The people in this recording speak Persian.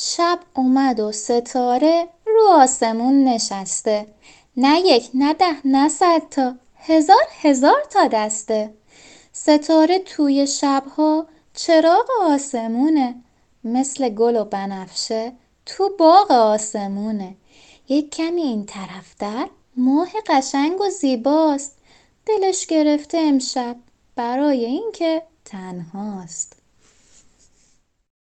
شب اومد و ستاره رو آسمون نشسته. نه یک نه ده نه صد تا هزار هزار تا دسته. ستاره توی شبها چراغ آسمونه. مثل گل و بنفشه تو باغ آسمونه. یک کمی این طرفتر ماه قشنگ و زیباست. دلش گرفته امشب. برای اینکه تنهاست.